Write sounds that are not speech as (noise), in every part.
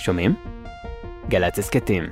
שומעים? גל"צ הסכתים.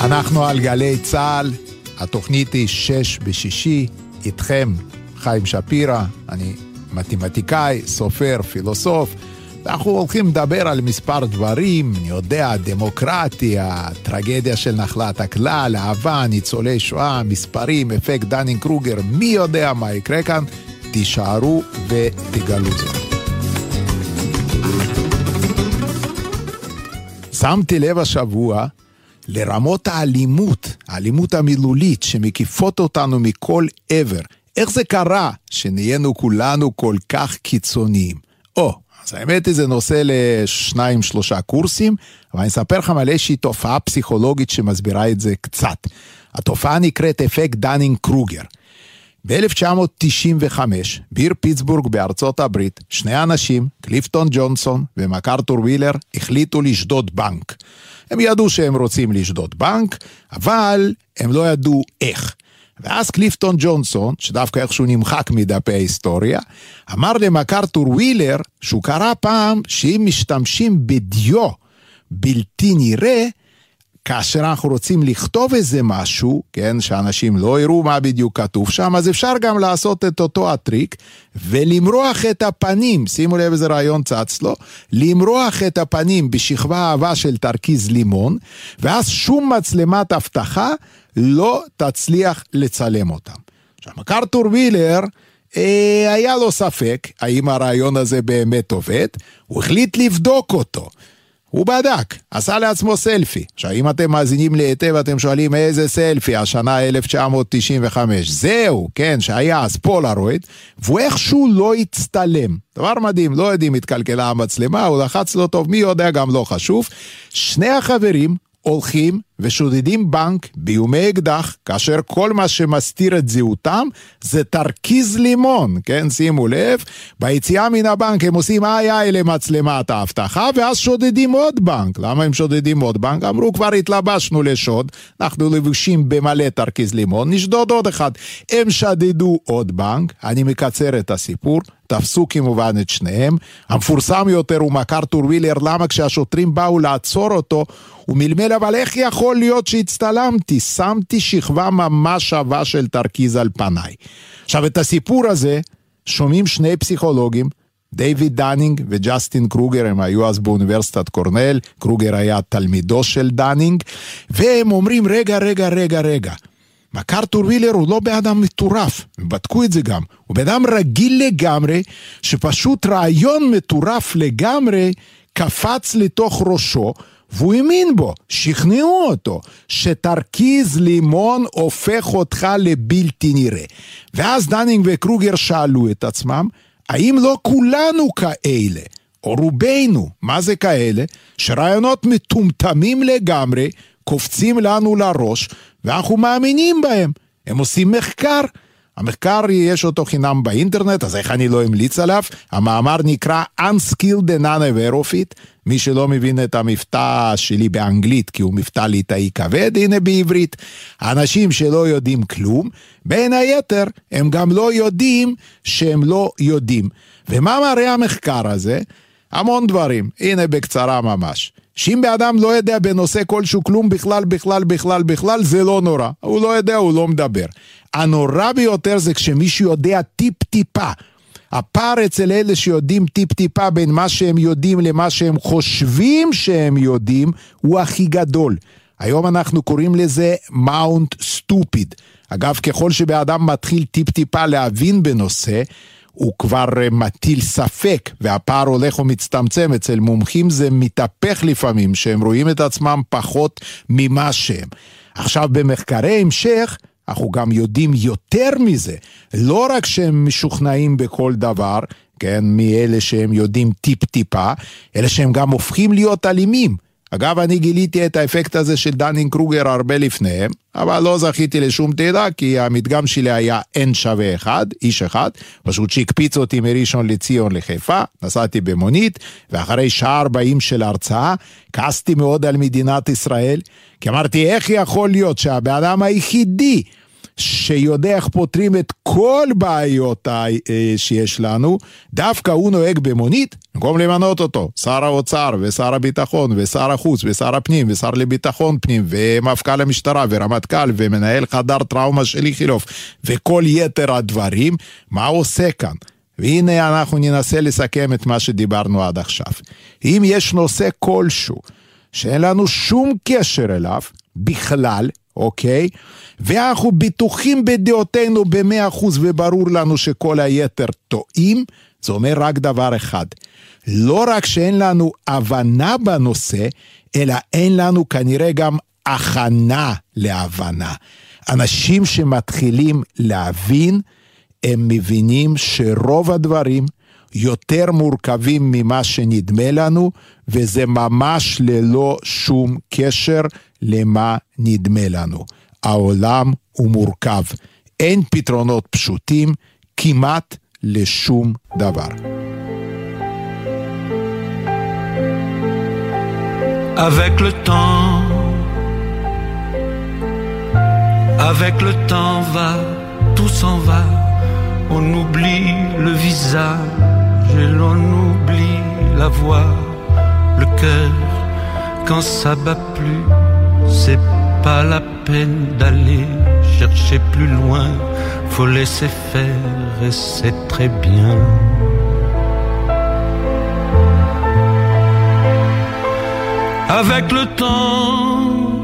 אנחנו על גלי צה"ל, התוכנית היא שש בשישי, איתכם חיים שפירא, אני מתמטיקאי, סופר, פילוסוף, ואנחנו הולכים לדבר על מספר דברים, אני יודע, דמוקרטיה, טרגדיה של נחלת הכלל, אהבה, ניצולי שואה, מספרים, אפקט דנינג קרוגר, מי יודע מה יקרה כאן, תישארו ותגלו זאת. שמתי לב השבוע לרמות האלימות, האלימות המילולית שמקיפות אותנו מכל עבר. איך זה קרה שנהיינו כולנו כל כך קיצוניים? או, אז האמת היא זה נושא לשניים שלושה קורסים, אבל אני אספר לכם על איזושהי תופעה פסיכולוגית שמסבירה את זה קצת. התופעה נקראת אפקט דנינג קרוגר. ב-1995, בעיר פיטסבורג בארצות הברית, שני אנשים, קליפטון ג'ונסון ומקארתור ווילר, החליטו לשדוד בנק. הם ידעו שהם רוצים לשדוד בנק, אבל הם לא ידעו איך. ואז קליפטון ג'ונסון, שדווקא איכשהו נמחק מדפי ההיסטוריה, אמר למקארתור ווילר שהוא קרא פעם שאם משתמשים בדיו בלתי נראה, כאשר אנחנו רוצים לכתוב איזה משהו, כן, שאנשים לא יראו מה בדיוק כתוב שם, אז אפשר גם לעשות את אותו הטריק ולמרוח את הפנים, שימו לב איזה רעיון צץ לו, למרוח את הפנים בשכבה אהבה של תרכיז לימון, ואז שום מצלמת אבטחה לא תצליח לצלם אותם. עכשיו, מקארתור וילר, אה, היה לו ספק האם הרעיון הזה באמת עובד, הוא החליט לבדוק אותו. הוא בדק, עשה לעצמו סלפי. עכשיו, אם אתם מאזינים לי היטב, אתם שואלים איזה סלפי, השנה 1995. זהו, כן, שהיה אז פולרויד, והוא איכשהו לא הצטלם. דבר מדהים, לא יודעים, התקלקלה המצלמה, הוא לחץ לא טוב, מי יודע, גם לא חשוב. שני החברים הולכים ושודדים בנק באיומי אקדח, כאשר כל מה שמסתיר את זהותם זה תרכיז לימון, כן, שימו לב, ביציאה מן הבנק הם עושים איי איי למצלמת האבטחה, ואז שודדים עוד בנק. למה הם שודדים עוד בנק? אמרו כבר התלבשנו לשוד, אנחנו לבושים במלא תרכיז לימון, נשדוד עוד אחד. הם שדדו עוד בנק, אני מקצר את הסיפור, תפסו כמובן את שניהם. המפורסם יותר הוא מקארתור ווילר, למה כשהשוטרים באו לעצור אותו, הוא מלמל, אבל איך יכול להיות שהצטלמתי? שמתי שכבה ממש שווה של תרכיז על פניי. עכשיו, את הסיפור הזה שומעים שני פסיכולוגים, דיוויד דנינג וג'סטין קרוגר, הם היו אז באוניברסיטת קורנל, קרוגר היה תלמידו של דנינג, והם אומרים, רגע, רגע, רגע, רגע. מקארתור ווילר הוא לא בן אדם מטורף, הם בדקו את זה גם. הוא בן אדם רגיל לגמרי, שפשוט רעיון מטורף לגמרי קפץ לתוך ראשו, והוא האמין בו, שכנעו אותו, שתרכיז לימון הופך אותך לבלתי נראה. ואז דנינג וקרוגר שאלו את עצמם, האם לא כולנו כאלה? או רובנו, מה זה כאלה? שרעיונות מטומטמים לגמרי קופצים לנו לראש, ואנחנו מאמינים בהם. הם עושים מחקר. המחקר יש אותו חינם באינטרנט, אז איך אני לא אמליץ עליו? המאמר נקרא Unskilled and Unaware of. מי שלא מבין את המבטא שלי באנגלית, כי הוא מבטא ליטאי כבד, הנה בעברית. אנשים שלא יודעים כלום, בין היתר, הם גם לא יודעים שהם לא יודעים. ומה מראה המחקר הזה? המון דברים. הנה בקצרה ממש. שאם בן אדם לא יודע בנושא כלשהו כלום בכלל, בכלל, בכלל, בכלל, זה לא נורא. הוא לא יודע, הוא לא מדבר. הנורא ביותר זה כשמישהו יודע טיפ-טיפה. הפער אצל אלה שיודעים טיפ-טיפה בין מה שהם יודעים למה שהם חושבים שהם יודעים, הוא הכי גדול. היום אנחנו קוראים לזה מאונט סטופיד. אגב, ככל שבן אדם מתחיל טיפ-טיפה להבין בנושא, הוא כבר מטיל ספק, והפער הולך ומצטמצם. אצל מומחים זה מתהפך לפעמים, שהם רואים את עצמם פחות ממה שהם. עכשיו, במחקרי המשך, אנחנו גם יודעים יותר מזה. לא רק שהם משוכנעים בכל דבר, כן, מאלה שהם יודעים טיפ-טיפה, אלא שהם גם הופכים להיות אלימים. אגב, אני גיליתי את האפקט הזה של דנינג קרוגר הרבה לפניהם, אבל לא זכיתי לשום תהודה, כי המדגם שלי היה N שווה אחד, איש אחד, פשוט שהקפיץ אותי מראשון לציון לחיפה, נסעתי במונית, ואחרי שעה ארבעים של הרצאה, כעסתי מאוד על מדינת ישראל, כי אמרתי, איך יכול להיות שהבן אדם היחידי שיודע איך פותרים את כל בעיות אה, שיש לנו, דווקא הוא נוהג במונית, במקום למנות אותו, שר האוצר ושר הביטחון ושר החוץ ושר הפנים ושר לביטחון פנים ומפכ"ל המשטרה ורמטכ"ל ומנהל חדר טראומה של איכילוב וכל יתר הדברים, מה הוא עושה כאן? והנה אנחנו ננסה לסכם את מה שדיברנו עד עכשיו. אם יש נושא כלשהו שאין לנו שום קשר אליו, בכלל, אוקיי? ואנחנו בטוחים בדעותינו במאה אחוז וברור לנו שכל היתר טועים, זה אומר רק דבר אחד. לא רק שאין לנו הבנה בנושא, אלא אין לנו כנראה גם הכנה להבנה. אנשים שמתחילים להבין, הם מבינים שרוב הדברים יותר מורכבים ממה שנדמה לנו, וזה ממש ללא שום קשר למה נדמה לנו. העולם הוא מורכב. אין פתרונות פשוטים כמעט לשום דבר. Avec le temps, avec le temps va, tout s'en va, on oublie le visage et l'on oublie la voix, le cœur, quand ça bat plus, c'est pas la peine d'aller chercher plus loin, faut laisser faire et c'est très bien. Avec le temps,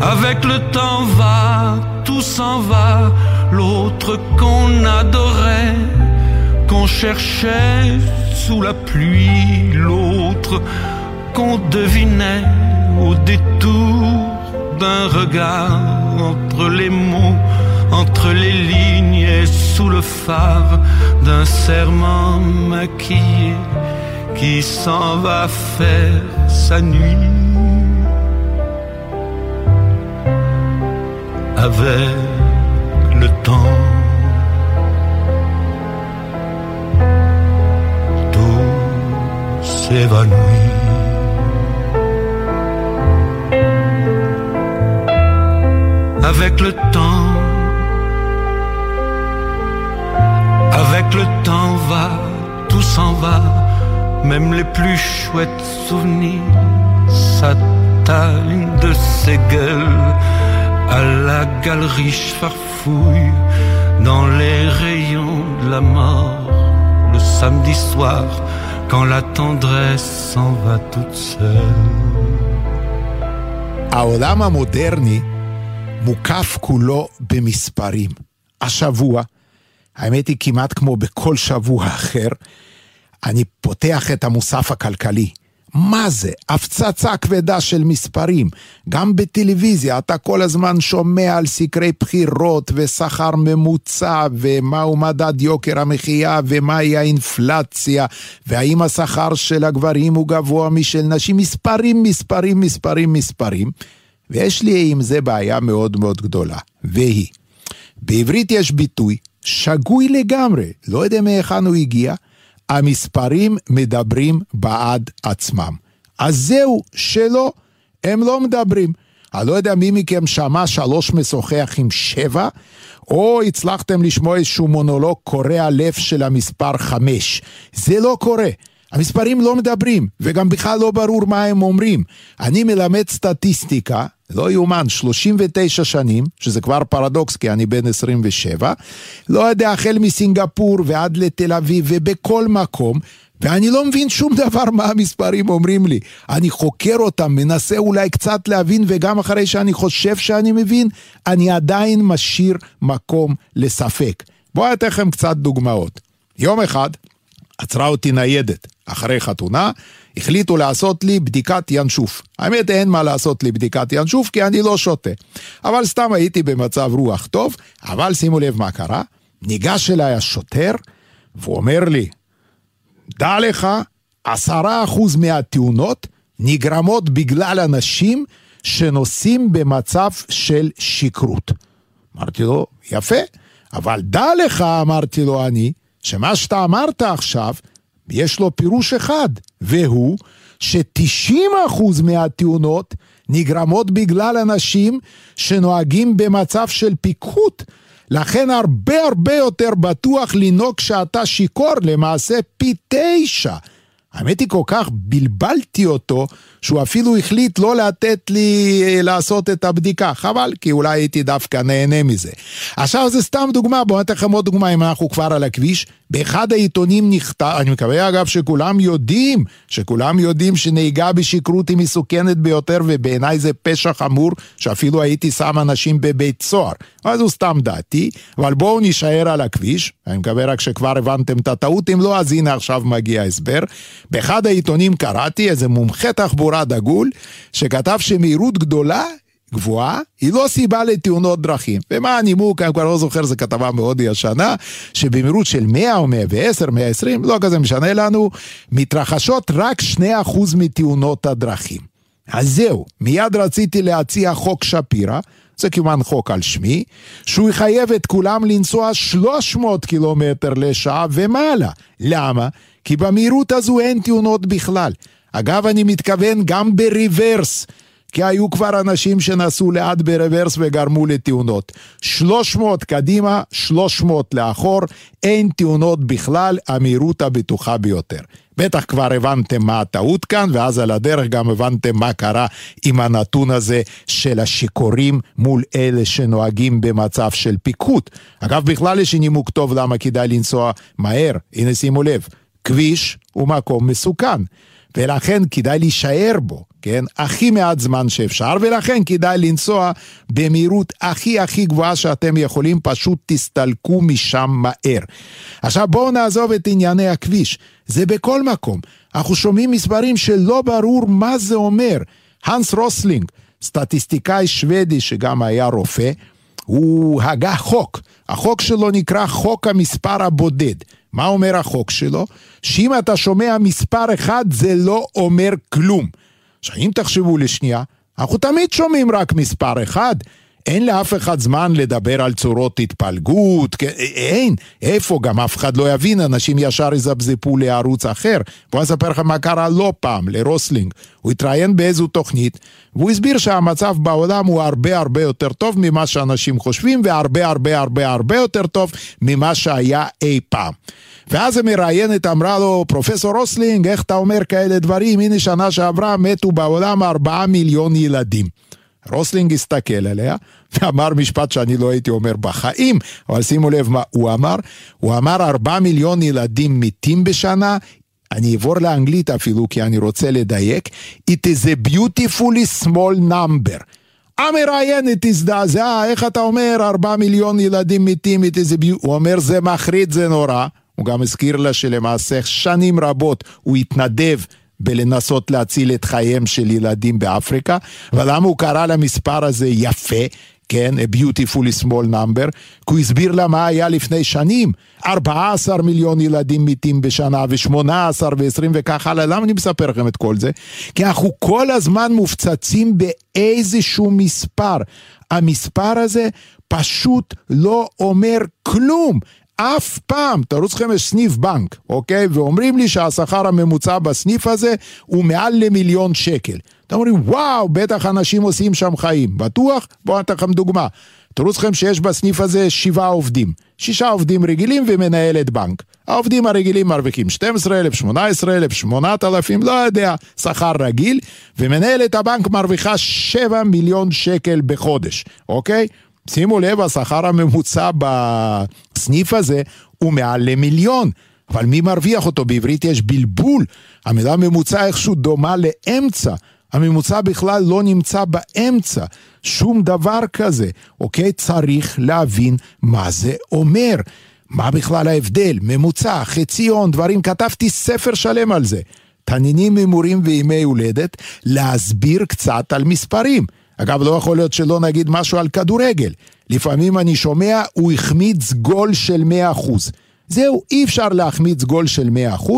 avec le temps va, tout s'en va, l'autre qu'on adorait, qu'on cherchait sous la pluie, l'autre qu'on devinait au détour d'un regard entre les mots, entre les lignes et sous le phare d'un serment maquillé qui s'en va faire sa nuit. Avec le temps. Tout s'évanouit. avec le temps. Avec le temps va, tout s'en va, même les plus chouettes souvenirs. Ça une de ses gueules à la galerie farfouille dans les rayons de la mort. Le samedi soir, quand la tendresse s'en va toute seule. Aulama Moderni מוקף כולו במספרים. השבוע, האמת היא כמעט כמו בכל שבוע אחר, אני פותח את המוסף הכלכלי. מה זה? הפצצה כבדה של מספרים. גם בטלוויזיה אתה כל הזמן שומע על סקרי בחירות ושכר ממוצע ומהו מדד יוקר המחיה ומהי האינפלציה והאם השכר של הגברים הוא גבוה משל נשים. מספרים, מספרים, מספרים, מספרים. ויש לי עם זה בעיה מאוד מאוד גדולה, והיא, בעברית יש ביטוי שגוי לגמרי, לא יודע מהיכן הוא הגיע, המספרים מדברים בעד עצמם. אז זהו, שלא, הם לא מדברים. אני לא יודע מי מכם שמע שלוש משוחח עם שבע, או הצלחתם לשמוע איזשהו מונולוג קורע לב של המספר חמש. זה לא קורה. המספרים לא מדברים, וגם בכלל לא ברור מה הם אומרים. אני מלמד סטטיסטיקה, לא יאומן, 39 שנים, שזה כבר פרדוקס כי אני בן 27, לא יודע, החל מסינגפור ועד לתל אביב ובכל מקום, ואני לא מבין שום דבר מה המספרים אומרים לי. אני חוקר אותם, מנסה אולי קצת להבין, וגם אחרי שאני חושב שאני מבין, אני עדיין משאיר מקום לספק. בואו אתן לכם קצת דוגמאות. יום אחד עצרה אותי ניידת אחרי חתונה, החליטו לעשות לי בדיקת ינשוף. האמת אין מה לעשות לי בדיקת ינשוף כי אני לא שותה. אבל סתם הייתי במצב רוח טוב, אבל שימו לב מה קרה, ניגש אליי השוטר והוא אומר לי, דע לך, עשרה אחוז מהתאונות נגרמות בגלל אנשים שנוסעים במצב של שכרות. אמרתי לו, יפה, אבל דע לך, אמרתי לו אני, שמה שאתה אמרת עכשיו, יש לו פירוש אחד, והוא ש-90% מהתאונות נגרמות בגלל אנשים שנוהגים במצב של פיקחות. לכן הרבה הרבה יותר בטוח לנהוג כשאתה שיכור, למעשה פי תשע. האמת היא כל כך בלבלתי אותו, שהוא אפילו החליט לא לתת לי אה, לעשות את הבדיקה. חבל, כי אולי הייתי דווקא נהנה מזה. עכשיו זה סתם דוגמה, בואו נתן לכם עוד דוגמה, אם אנחנו כבר על הכביש. באחד העיתונים נכתב, אני מקווה אגב שכולם יודעים, שכולם יודעים שנהיגה בשכרות היא מסוכנת ביותר, ובעיניי זה פשע חמור, שאפילו הייתי שם אנשים בבית סוהר. אז זו סתם דעתי, אבל בואו נישאר על הכביש, אני מקווה רק שכבר הבנתם את הטעות, אם לא, אז הנה עכשיו מגיע הסבר. באחד העיתונים קראתי איזה מומחה תחבורה דגול, שכתב שמהירות גדולה גבוהה, היא לא סיבה לתאונות דרכים. ומה הנימוק, אני כבר לא זוכר, זו כתבה מאוד ישנה, שבמהירות של 100 או 110, 120, לא כזה משנה לנו, מתרחשות רק 2% מתאונות הדרכים. אז זהו, מיד רציתי להציע חוק שפירא, זה כמובן חוק על שמי, שהוא יחייב את כולם לנסוע 300 קילומטר לשעה ומעלה. למה? כי במהירות הזו אין תאונות בכלל. אגב, אני מתכוון גם בריברס. כי היו כבר אנשים שנסעו לאט ברוורס וגרמו לתאונות. 300 קדימה, 300 לאחור, אין תאונות בכלל, המהירות הבטוחה ביותר. בטח כבר הבנתם מה הטעות כאן, ואז על הדרך גם הבנתם מה קרה עם הנתון הזה של השיכורים מול אלה שנוהגים במצב של פיקחות. אגב, בכלל יש נימוק טוב למה כדאי לנסוע מהר. הנה שימו לב, כביש הוא מקום מסוכן. ולכן כדאי להישאר בו, כן? הכי מעט זמן שאפשר, ולכן כדאי לנסוע במהירות הכי הכי גבוהה שאתם יכולים, פשוט תסתלקו משם מהר. עכשיו בואו נעזוב את ענייני הכביש, זה בכל מקום. אנחנו שומעים מספרים שלא ברור מה זה אומר. הנס רוסלינג, סטטיסטיקאי שוודי שגם היה רופא, הוא הגה חוק. החוק שלו נקרא חוק המספר הבודד. מה אומר החוק שלו? שאם אתה שומע מספר אחד זה לא אומר כלום. עכשיו אם תחשבו לשנייה, אנחנו תמיד שומעים רק מספר אחד. אין לאף אחד זמן לדבר על צורות התפלגות, אין, איפה, גם אף אחד לא יבין, אנשים ישר יזפזפו לערוץ אחר. בואו אספר לכם מה קרה לא פעם, לרוסלינג. הוא התראיין באיזו תוכנית, והוא הסביר שהמצב בעולם הוא הרבה הרבה יותר טוב ממה שאנשים חושבים, והרבה הרבה הרבה הרבה יותר טוב ממה שהיה אי פעם. ואז המראיינת אמרה לו, פרופסור רוסלינג, איך אתה אומר כאלה דברים? הנה שנה שעברה מתו בעולם ארבעה מיליון ילדים. רוסלינג הסתכל עליה (laughs) ואמר משפט שאני לא הייתי אומר בחיים, אבל שימו לב מה הוא אמר. הוא אמר ארבעה מיליון ילדים מתים בשנה, אני אעבור לאנגלית אפילו כי אני רוצה לדייק. It is a beautifully small number. המראיינת הזדעזעה, איך אתה אומר ארבעה מיליון ילדים מתים. הוא אומר זה מחריד, זה נורא. הוא גם הזכיר לה שלמעשה שנים רבות הוא התנדב בלנסות להציל את חייהם של ילדים באפריקה, ולמה הוא קרא למספר הזה יפה? כן, a beautifully small number, כי הוא הסביר לה מה היה לפני שנים. 14 מיליון ילדים מתים בשנה, ו-18 ו-20 וכך הלאה. למה אני מספר לכם את כל זה? כי אנחנו כל הזמן מופצצים באיזשהו מספר. המספר הזה פשוט לא אומר כלום. אף פעם, תראו לכם יש סניף בנק, אוקיי? ואומרים לי שהשכר הממוצע בסניף הזה הוא מעל למיליון שקל. אתם אומרים, וואו, בטח אנשים עושים שם חיים. בטוח? בואו נתן לכם דוגמה. תראו לכם שיש בסניף הזה שבעה עובדים. שישה עובדים רגילים ומנהלת בנק. העובדים הרגילים מרוויחים 12,000, 18,000, 8,000, לא יודע, שכר רגיל, ומנהלת הבנק מרוויחה 7 מיליון שקל בחודש, אוקיי? שימו לב, השכר הממוצע בסניף הזה הוא מעל למיליון. אבל מי מרוויח אותו? בעברית יש בלבול. המילה ממוצע איכשהו דומה לאמצע. הממוצע בכלל לא נמצא באמצע. שום דבר כזה. אוקיי? צריך להבין מה זה אומר. מה בכלל ההבדל? ממוצע, חציון, דברים. כתבתי ספר שלם על זה. תנינים הימורים וימי הולדת, להסביר קצת על מספרים. אגב, לא יכול להיות שלא נגיד משהו על כדורגל. לפעמים אני שומע, הוא החמיץ גול של 100%. זהו, אי אפשר להחמיץ גול של 100%,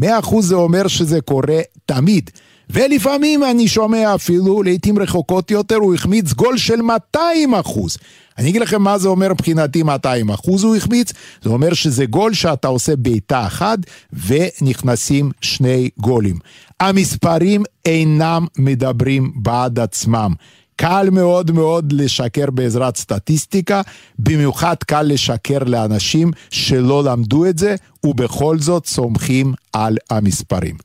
100% זה אומר שזה קורה תמיד. ולפעמים אני שומע אפילו, לעיתים רחוקות יותר, הוא החמיץ גול של 200 אחוז. אני אגיד לכם מה זה אומר מבחינתי 200 אחוז הוא החמיץ, זה אומר שזה גול שאתה עושה בעיטה אחת ונכנסים שני גולים. המספרים אינם מדברים בעד עצמם. קל מאוד מאוד לשקר בעזרת סטטיסטיקה, במיוחד קל לשקר לאנשים שלא למדו את זה, ובכל זאת סומכים על המספרים.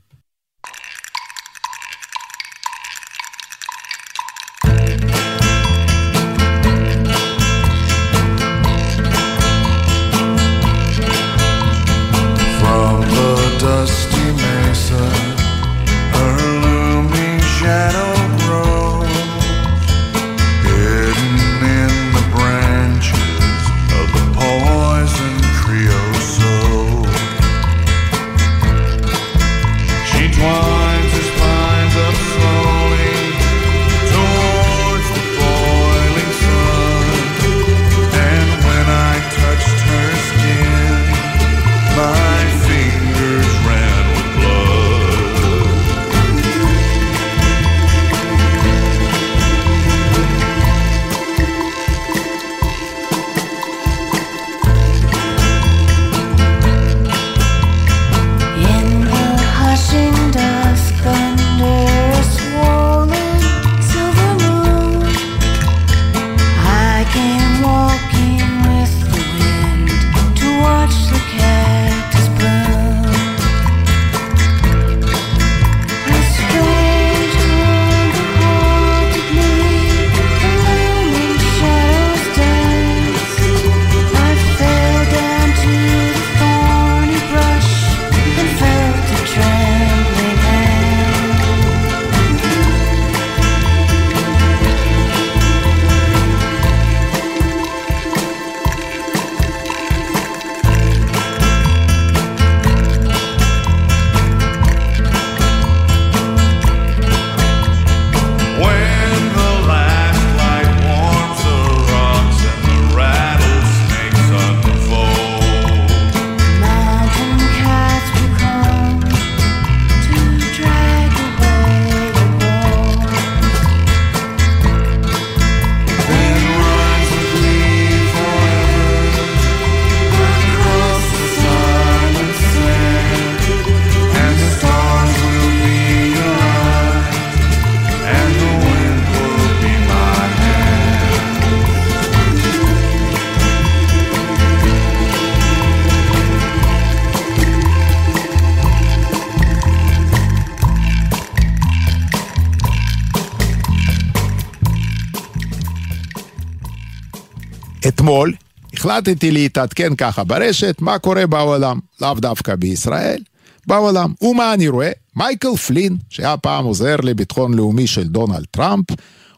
אתמול החלטתי להתעדכן ככה ברשת מה קורה בעולם, לאו דווקא בישראל, בעולם. ומה אני רואה? מייקל פלין, שהיה פעם עוזר לביטחון לאומי של דונלד טראמפ,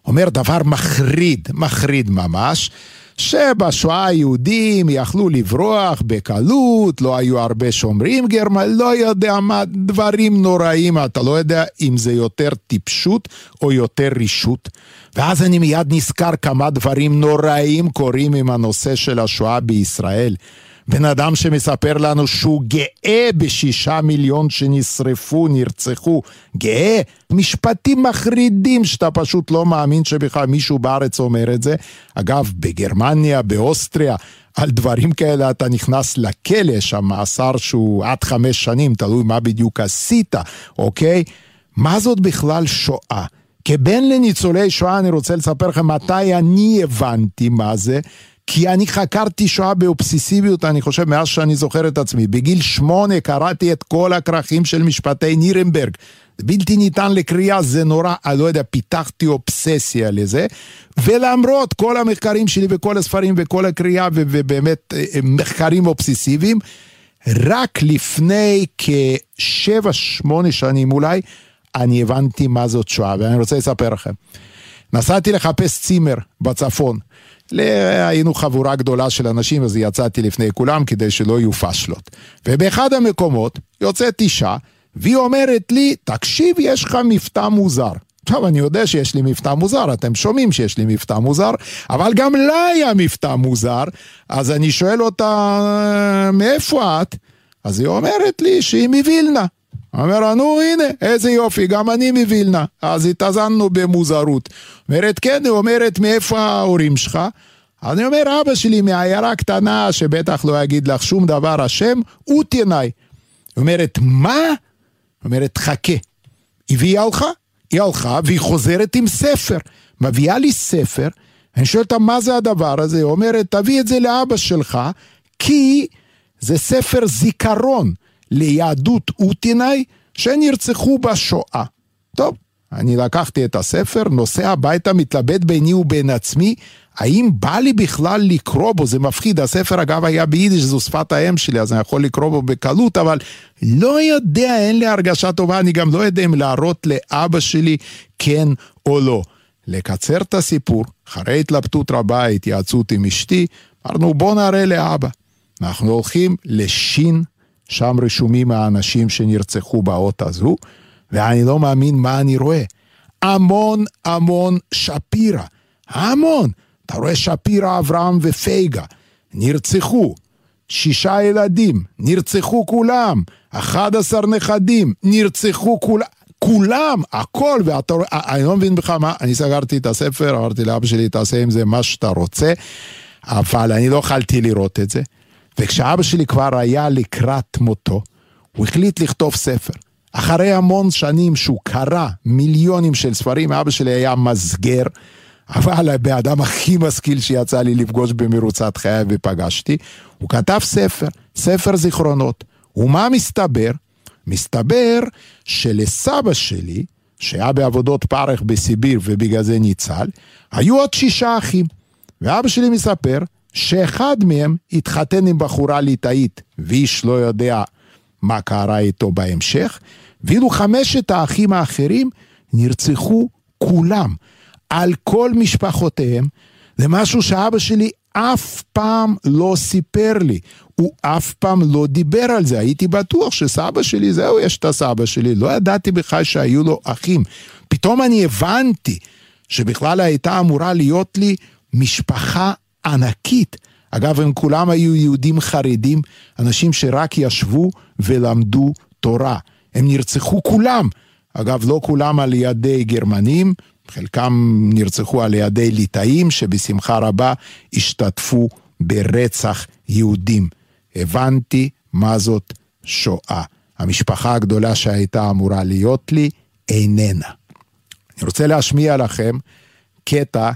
אומר דבר מחריד, מחריד ממש, שבשואה היהודים יכלו לברוח בקלות, לא היו הרבה שומרים גרמניה, לא יודע מה, דברים נוראים, אתה לא יודע אם זה יותר טיפשות או יותר רישות. ואז אני מיד נזכר כמה דברים נוראים קורים עם הנושא של השואה בישראל. בן אדם שמספר לנו שהוא גאה בשישה מיליון שנשרפו, נרצחו. גאה? משפטים מחרידים שאתה פשוט לא מאמין שבכלל מישהו בארץ אומר את זה. אגב, בגרמניה, באוסטריה, על דברים כאלה אתה נכנס לכלא, שם מאסר שהוא עד חמש שנים, תלוי מה בדיוק עשית, אוקיי? מה זאת בכלל שואה? כבן לניצולי שואה אני רוצה לספר לכם מתי אני הבנתי מה זה. כי אני חקרתי שואה באובססיביות, אני חושב, מאז שאני זוכר את עצמי. בגיל שמונה קראתי את כל הכרכים של משפטי נירנברג. בלתי ניתן לקריאה, זה נורא, אני לא יודע, פיתחתי אובססיה לזה. ולמרות כל המחקרים שלי וכל הספרים וכל הקריאה, ובאמת אה, אה, מחקרים אובססיביים, רק לפני כשבע, שמונה שנים אולי, אני הבנתי מה זאת שואה, ואני רוצה לספר לכם. נסעתי לחפש צימר בצפון. היינו חבורה גדולה של אנשים, אז יצאתי לפני כולם כדי שלא יהיו פשלות. ובאחד המקומות יוצאת אישה, והיא אומרת לי, תקשיב, יש לך מבטא מוזר. עכשיו, אני יודע שיש לי מבטא מוזר, אתם שומעים שיש לי מבטא מוזר, אבל גם לה היה מבטא מוזר, אז אני שואל אותה, מאיפה את? אז היא אומרת לי שהיא מווילנה. אומר לה, נו הנה, איזה יופי, גם אני מווילנה. אז התאזנו במוזרות. אומרת, כן, היא אומרת, מאיפה ההורים שלך? אני אומר, אבא שלי מעיירה קטנה, שבטח לא יגיד לך שום דבר, השם אוטינאי. אומרת, מה? אומרת, חכה. והיא הלכה, היא הלכה והיא חוזרת עם ספר. מביאה לי ספר, אני שואל אותה, מה זה הדבר הזה? היא אומרת, תביא את זה לאבא שלך, כי זה ספר זיכרון ליהדות אוטינאי שנרצחו בשואה. טוב, אני לקחתי את הספר, נוסע הביתה, מתלבט ביני ובין עצמי, האם בא לי בכלל לקרוא בו, זה מפחיד, הספר אגב היה ביידיש, זו שפת האם שלי, אז אני יכול לקרוא בו בקלות, אבל לא יודע, אין לי הרגשה טובה, אני גם לא יודע אם להראות לאבא שלי כן או לא. לקצר את הסיפור, אחרי התלבטות רבה, התייעצות עם אשתי, אמרנו בוא נראה לאבא. אנחנו הולכים לשין, שם רשומים האנשים שנרצחו באות הזו, ואני לא מאמין מה אני רואה. המון המון שפירא, המון. אתה רואה שפירא, אברהם ופייגה, נרצחו. שישה ילדים, נרצחו כולם. 11 נכדים, נרצחו כולם. כולם, הכל, ואתה רואה, אני לא מבין בכלל מה, אני סגרתי את הספר, אמרתי לאבא שלי, תעשה עם זה מה שאתה רוצה, אבל אני לא יכלתי לראות את זה. וכשאבא שלי כבר היה לקראת מותו, הוא החליט לכתוב ספר. אחרי המון שנים שהוא קרא מיליונים של ספרים, אבא שלי היה מסגר, אבל הבן אדם הכי משכיל שיצא לי לפגוש במרוצת חיי ופגשתי, הוא כתב ספר, ספר זיכרונות. ומה מסתבר? מסתבר שלסבא שלי, שהיה בעבודות פרך בסיביר ובגלל זה ניצל, היו עוד שישה אחים. ואבא שלי מספר שאחד מהם התחתן עם בחורה ליטאית, ואיש לא יודע מה קרה איתו בהמשך, ואילו חמשת האחים האחרים נרצחו כולם, על כל משפחותיהם. זה משהו שאבא שלי אף פעם לא סיפר לי, הוא אף פעם לא דיבר על זה, הייתי בטוח שסבא שלי, זהו, יש את הסבא שלי, לא ידעתי בכלל שהיו לו אחים. פתאום אני הבנתי שבכלל הייתה אמורה להיות לי משפחה ענקית. אגב, הם כולם היו יהודים חרדים, אנשים שרק ישבו ולמדו תורה. הם נרצחו כולם. אגב, לא כולם על ידי גרמנים, חלקם נרצחו על ידי ליטאים שבשמחה רבה השתתפו ברצח יהודים. הבנתי מה זאת שואה. המשפחה הגדולה שהייתה אמורה להיות לי איננה. אני רוצה להשמיע לכם קטע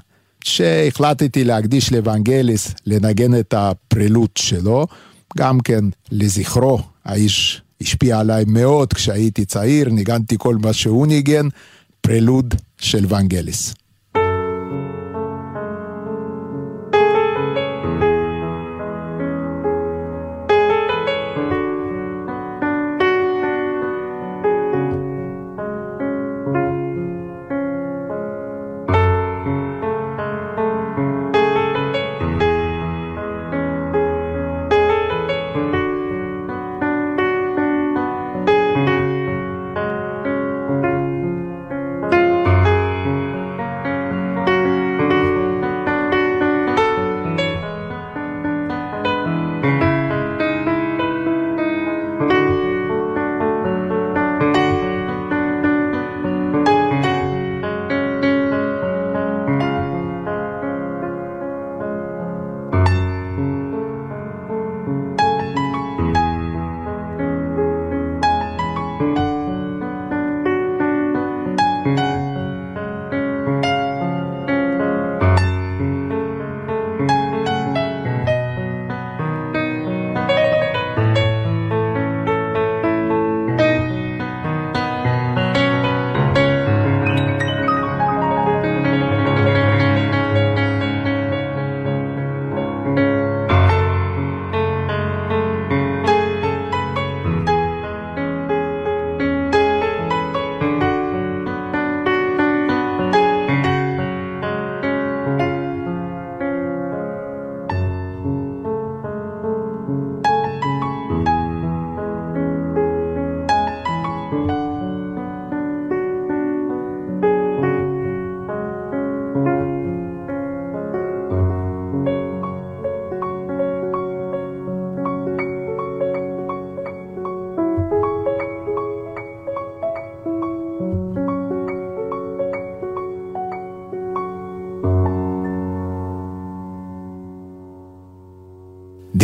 שהחלטתי להקדיש לוונגליס לנגן את הפרלוד שלו, גם כן לזכרו, האיש השפיע עליי מאוד כשהייתי צעיר, ניגנתי כל מה שהוא ניגן, פרילוד של ונגליס.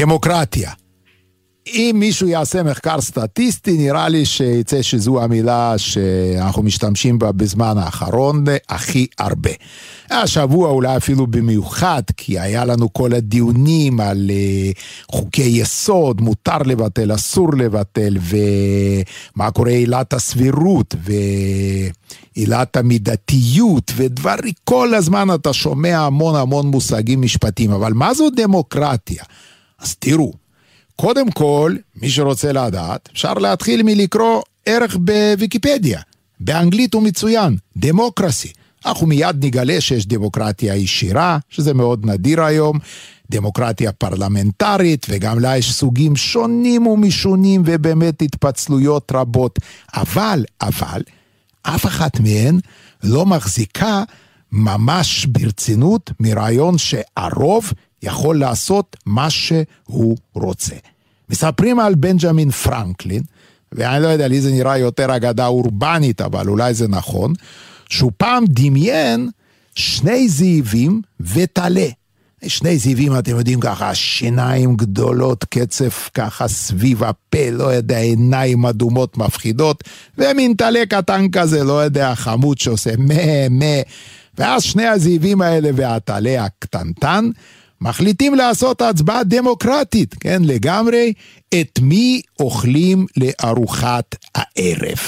דמוקרטיה. אם מישהו יעשה מחקר סטטיסטי, נראה לי שיצא שזו המילה שאנחנו משתמשים בה בזמן האחרון הכי הרבה. השבוע אולי אפילו במיוחד, כי היה לנו כל הדיונים על uh, חוקי יסוד, מותר לבטל, אסור לבטל, ומה קורה עילת הסבירות, ועילת המידתיות, ודברים, כל הזמן אתה שומע המון המון מושגים משפטיים, אבל מה זו דמוקרטיה? אז תראו. קודם כל, מי שרוצה לדעת, אפשר להתחיל מלקרוא ערך בוויקיפדיה. באנגלית הוא מצוין, דמוקרסי. אנחנו מיד נגלה שיש דמוקרטיה ישירה, שזה מאוד נדיר היום, דמוקרטיה פרלמנטרית, וגם לה יש סוגים שונים ומשונים ובאמת התפצלויות רבות. אבל, אבל, אף אחת מהן לא מחזיקה ממש ברצינות מרעיון שהרוב יכול לעשות מה שהוא רוצה. מספרים על בנג'מין פרנקלין, ואני לא יודע, לי זה נראה יותר אגדה אורבנית, אבל אולי זה נכון, שהוא פעם דמיין שני זאבים וטלה. שני זאבים, אתם יודעים ככה, שיניים גדולות, קצף ככה סביב הפה, לא יודע, עיניים אדומות מפחידות, ומין טלה קטן כזה, לא יודע, חמוד שעושה מה, מה. ואז שני הזאבים האלה והטלה הקטנטן, מחליטים לעשות הצבעה דמוקרטית, כן, לגמרי, את מי אוכלים לארוחת הערב.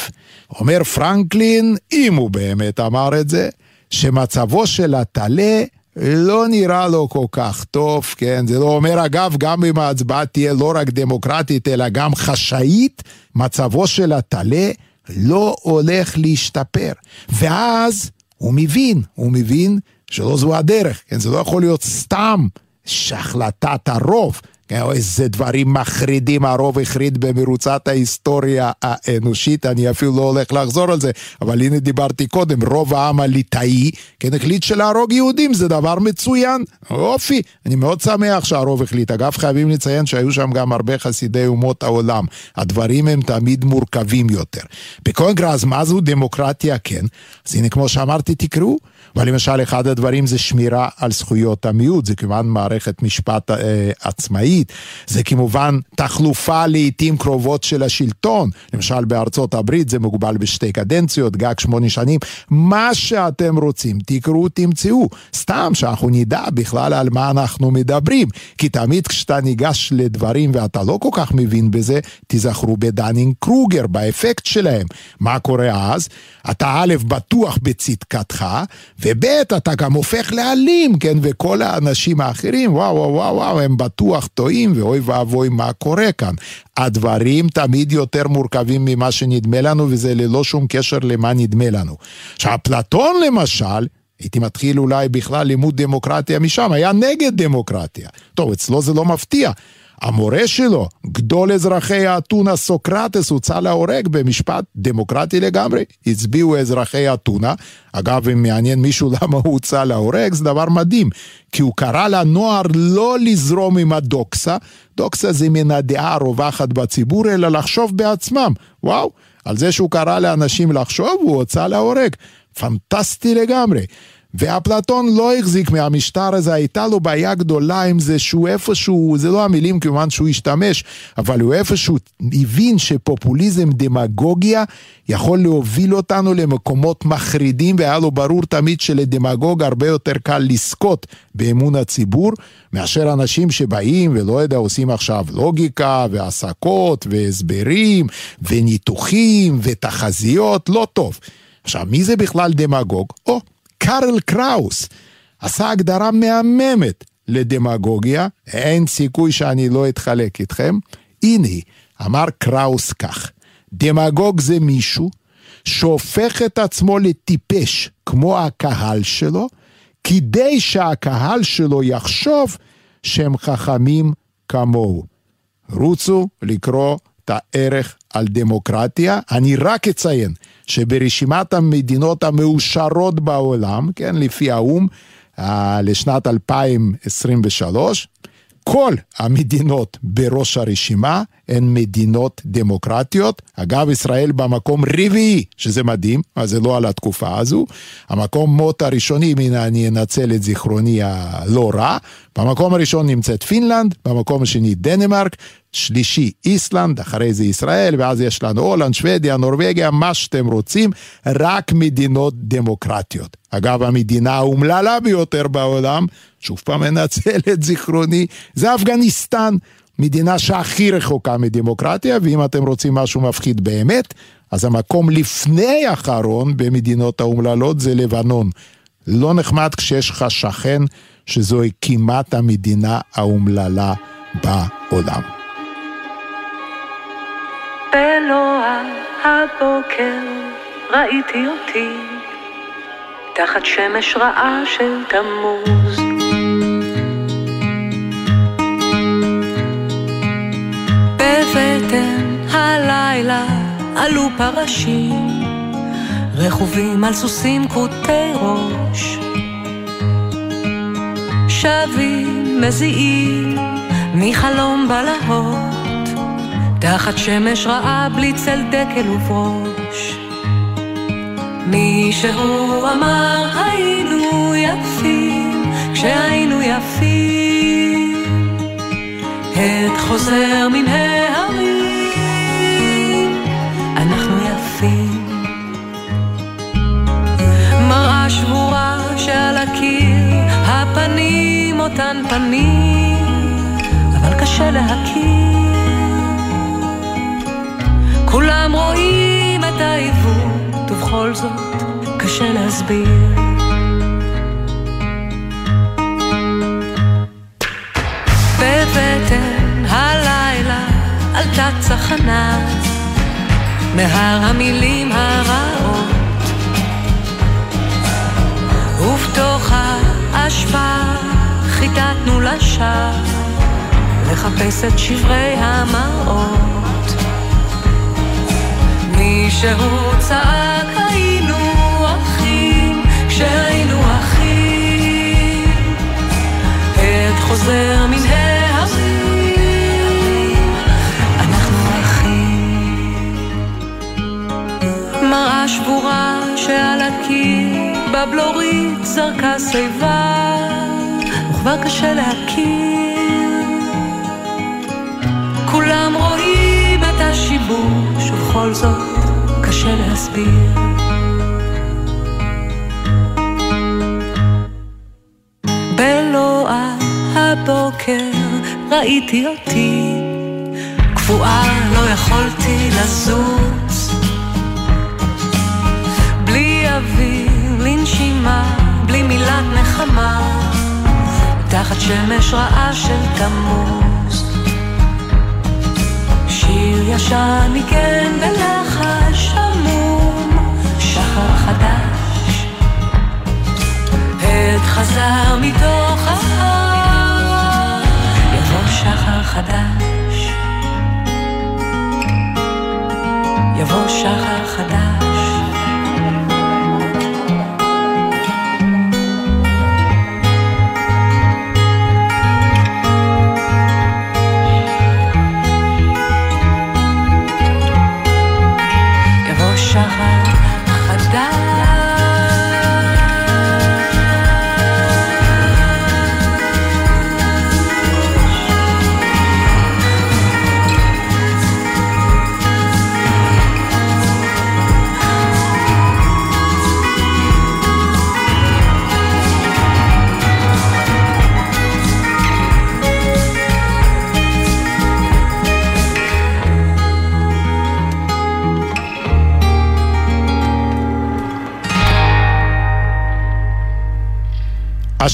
אומר פרנקלין, אם הוא באמת אמר את זה, שמצבו של הטלה לא נראה לו כל כך טוב, כן? זה לא אומר, אגב, גם אם ההצבעה תהיה לא רק דמוקרטית, אלא גם חשאית, מצבו של הטלה לא הולך להשתפר. ואז הוא מבין, הוא מבין שלא זו הדרך, כן? זה לא יכול להיות סתם שהחלטת הרוב, כן, איזה דברים מחרידים הרוב החריד במרוצת ההיסטוריה האנושית, אני אפילו לא הולך לחזור על זה, אבל הנה דיברתי קודם, רוב העם הליטאי, כן, החליט שלהרוג יהודים זה דבר מצוין, אופי, אני מאוד שמח שהרוב החליט. אגב, חייבים לציין שהיו שם גם הרבה חסידי אומות העולם, הדברים הם תמיד מורכבים יותר. בקונגרס, מה זו דמוקרטיה, כן? אז הנה, כמו שאמרתי, תקראו. אבל למשל, אחד הדברים זה שמירה על זכויות המיעוט, זה כמובן מערכת משפט אה, עצמאית, זה כמובן תחלופה לעיתים קרובות של השלטון, למשל בארצות הברית זה מוגבל בשתי קדנציות, גג שמונה שנים, מה שאתם רוצים, תקראו, תמצאו, סתם שאנחנו נדע בכלל על מה אנחנו מדברים, כי תמיד כשאתה ניגש לדברים ואתה לא כל כך מבין בזה, תיזכרו בדנינג קרוגר, באפקט שלהם. מה קורה אז? אתה א', בטוח בצדקתך, וב' אתה גם הופך לאלים, כן? וכל האנשים האחרים, וואו וואו וואו וואו, הם בטוח טועים, ואוי ואבוי מה קורה כאן. הדברים תמיד יותר מורכבים ממה שנדמה לנו, וזה ללא שום קשר למה נדמה לנו. עכשיו, אפלטון למשל, הייתי מתחיל אולי בכלל לימוד דמוקרטיה משם, היה נגד דמוקרטיה. טוב, אצלו זה לא מפתיע. המורה שלו, גדול אזרחי האתונה סוקרטס, הוצא להורג במשפט דמוקרטי לגמרי. הצביעו אזרחי אתונה. אגב, אם מעניין מישהו למה הוא הוצא להורג, זה דבר מדהים. כי הוא קרא לנוער לא לזרום עם הדוקסה, דוקסה זה מן הדעה הרווחת בציבור, אלא לחשוב בעצמם. וואו, על זה שהוא קרא לאנשים לחשוב, הוא הוצא להורג. פנטסטי לגמרי. ואפלטון לא החזיק מהמשטר הזה, הייתה לו בעיה גדולה עם זה שהוא איפשהו, זה לא המילים כמובן שהוא השתמש, אבל הוא איפשהו הבין שפופוליזם, דמגוגיה, יכול להוביל אותנו למקומות מחרידים, והיה לו ברור תמיד שלדמגוג הרבה יותר קל לזכות באמון הציבור, מאשר אנשים שבאים ולא יודע, עושים עכשיו לוגיקה והסקות והסברים וניתוחים ותחזיות, לא טוב. עכשיו, מי זה בכלל דמגוג? או, קארל קראוס עשה הגדרה מהממת לדמגוגיה, אין סיכוי שאני לא אתחלק איתכם. הנה, אמר קראוס כך, דמגוג זה מישהו שהופך את עצמו לטיפש כמו הקהל שלו, כדי שהקהל שלו יחשוב שהם חכמים כמוהו. רוצו לקרוא את הערך על דמוקרטיה. אני רק אציין שברשימת המדינות המאושרות בעולם, כן, לפי האו"ם, לשנת 2023, כל המדינות בראש הרשימה הן מדינות דמוקרטיות. אגב, ישראל במקום רביעי, שזה מדהים, אז זה לא על התקופה הזו. המקום מות הראשוני, הנה אני אנצל את זיכרוני הלא רע. במקום הראשון נמצאת פינלנד, במקום השני דנמרק, שלישי איסלנד, אחרי זה ישראל, ואז יש לנו הולנד, שוודיה, נורבגיה, מה שאתם רוצים, רק מדינות דמוקרטיות. אגב, המדינה האומללה ביותר בעולם, שוב פעם מנצל את זיכרוני, זה אפגניסטן, מדינה שהכי רחוקה מדמוקרטיה, ואם אתם רוצים משהו מפחיד באמת, אז המקום לפני האחרון במדינות האומללות זה לבנון. לא נחמד כשיש לך שכן שזוהי כמעט המדינה האומללה בעולם. הבוקר ראיתי אותי תחת שמש רעה של תמוז. בבטן הלילה עלו פרשים רכובים על סוסים כרותי ראש שבים מזיעים מחלום בלהות תחת שמש רעה בלי צל דקל ובראש מישהו אמר היינו יפים כשהיינו יפים. עת חוזר מן ההרים אנחנו יפים. מראה שבורה שעל הקיר הפנים אותן פנים אבל קשה להכיר כולם רואים את העיוות ובכל זאת קשה להסביר. בבטן הלילה עלתה צחנה מהר המילים הרעות. ובתוך האשפה חיטטנו לשווא לחפש את שברי המראות מישהו צעק היינו אחים כשהיינו אחים. עת חוזר מן ההרים אנחנו אחים. מראה שבורה שעל הקיר בבלורית זרקה שיבה וכבר קשה להכיר. כולם רואים את השיבוש ובכל זאת קשה להסביר. בלוע הבוקר ראיתי אותי קפואה לא יכולתי לזוז. בלי אוויר לנשימה בלי מילת נחמה. תחת שמש רעה של תמוז. שיר ישן ניגן בלחש עת חזר מתוך ההר. יבוא שחר חדש. יבוא שחר חדש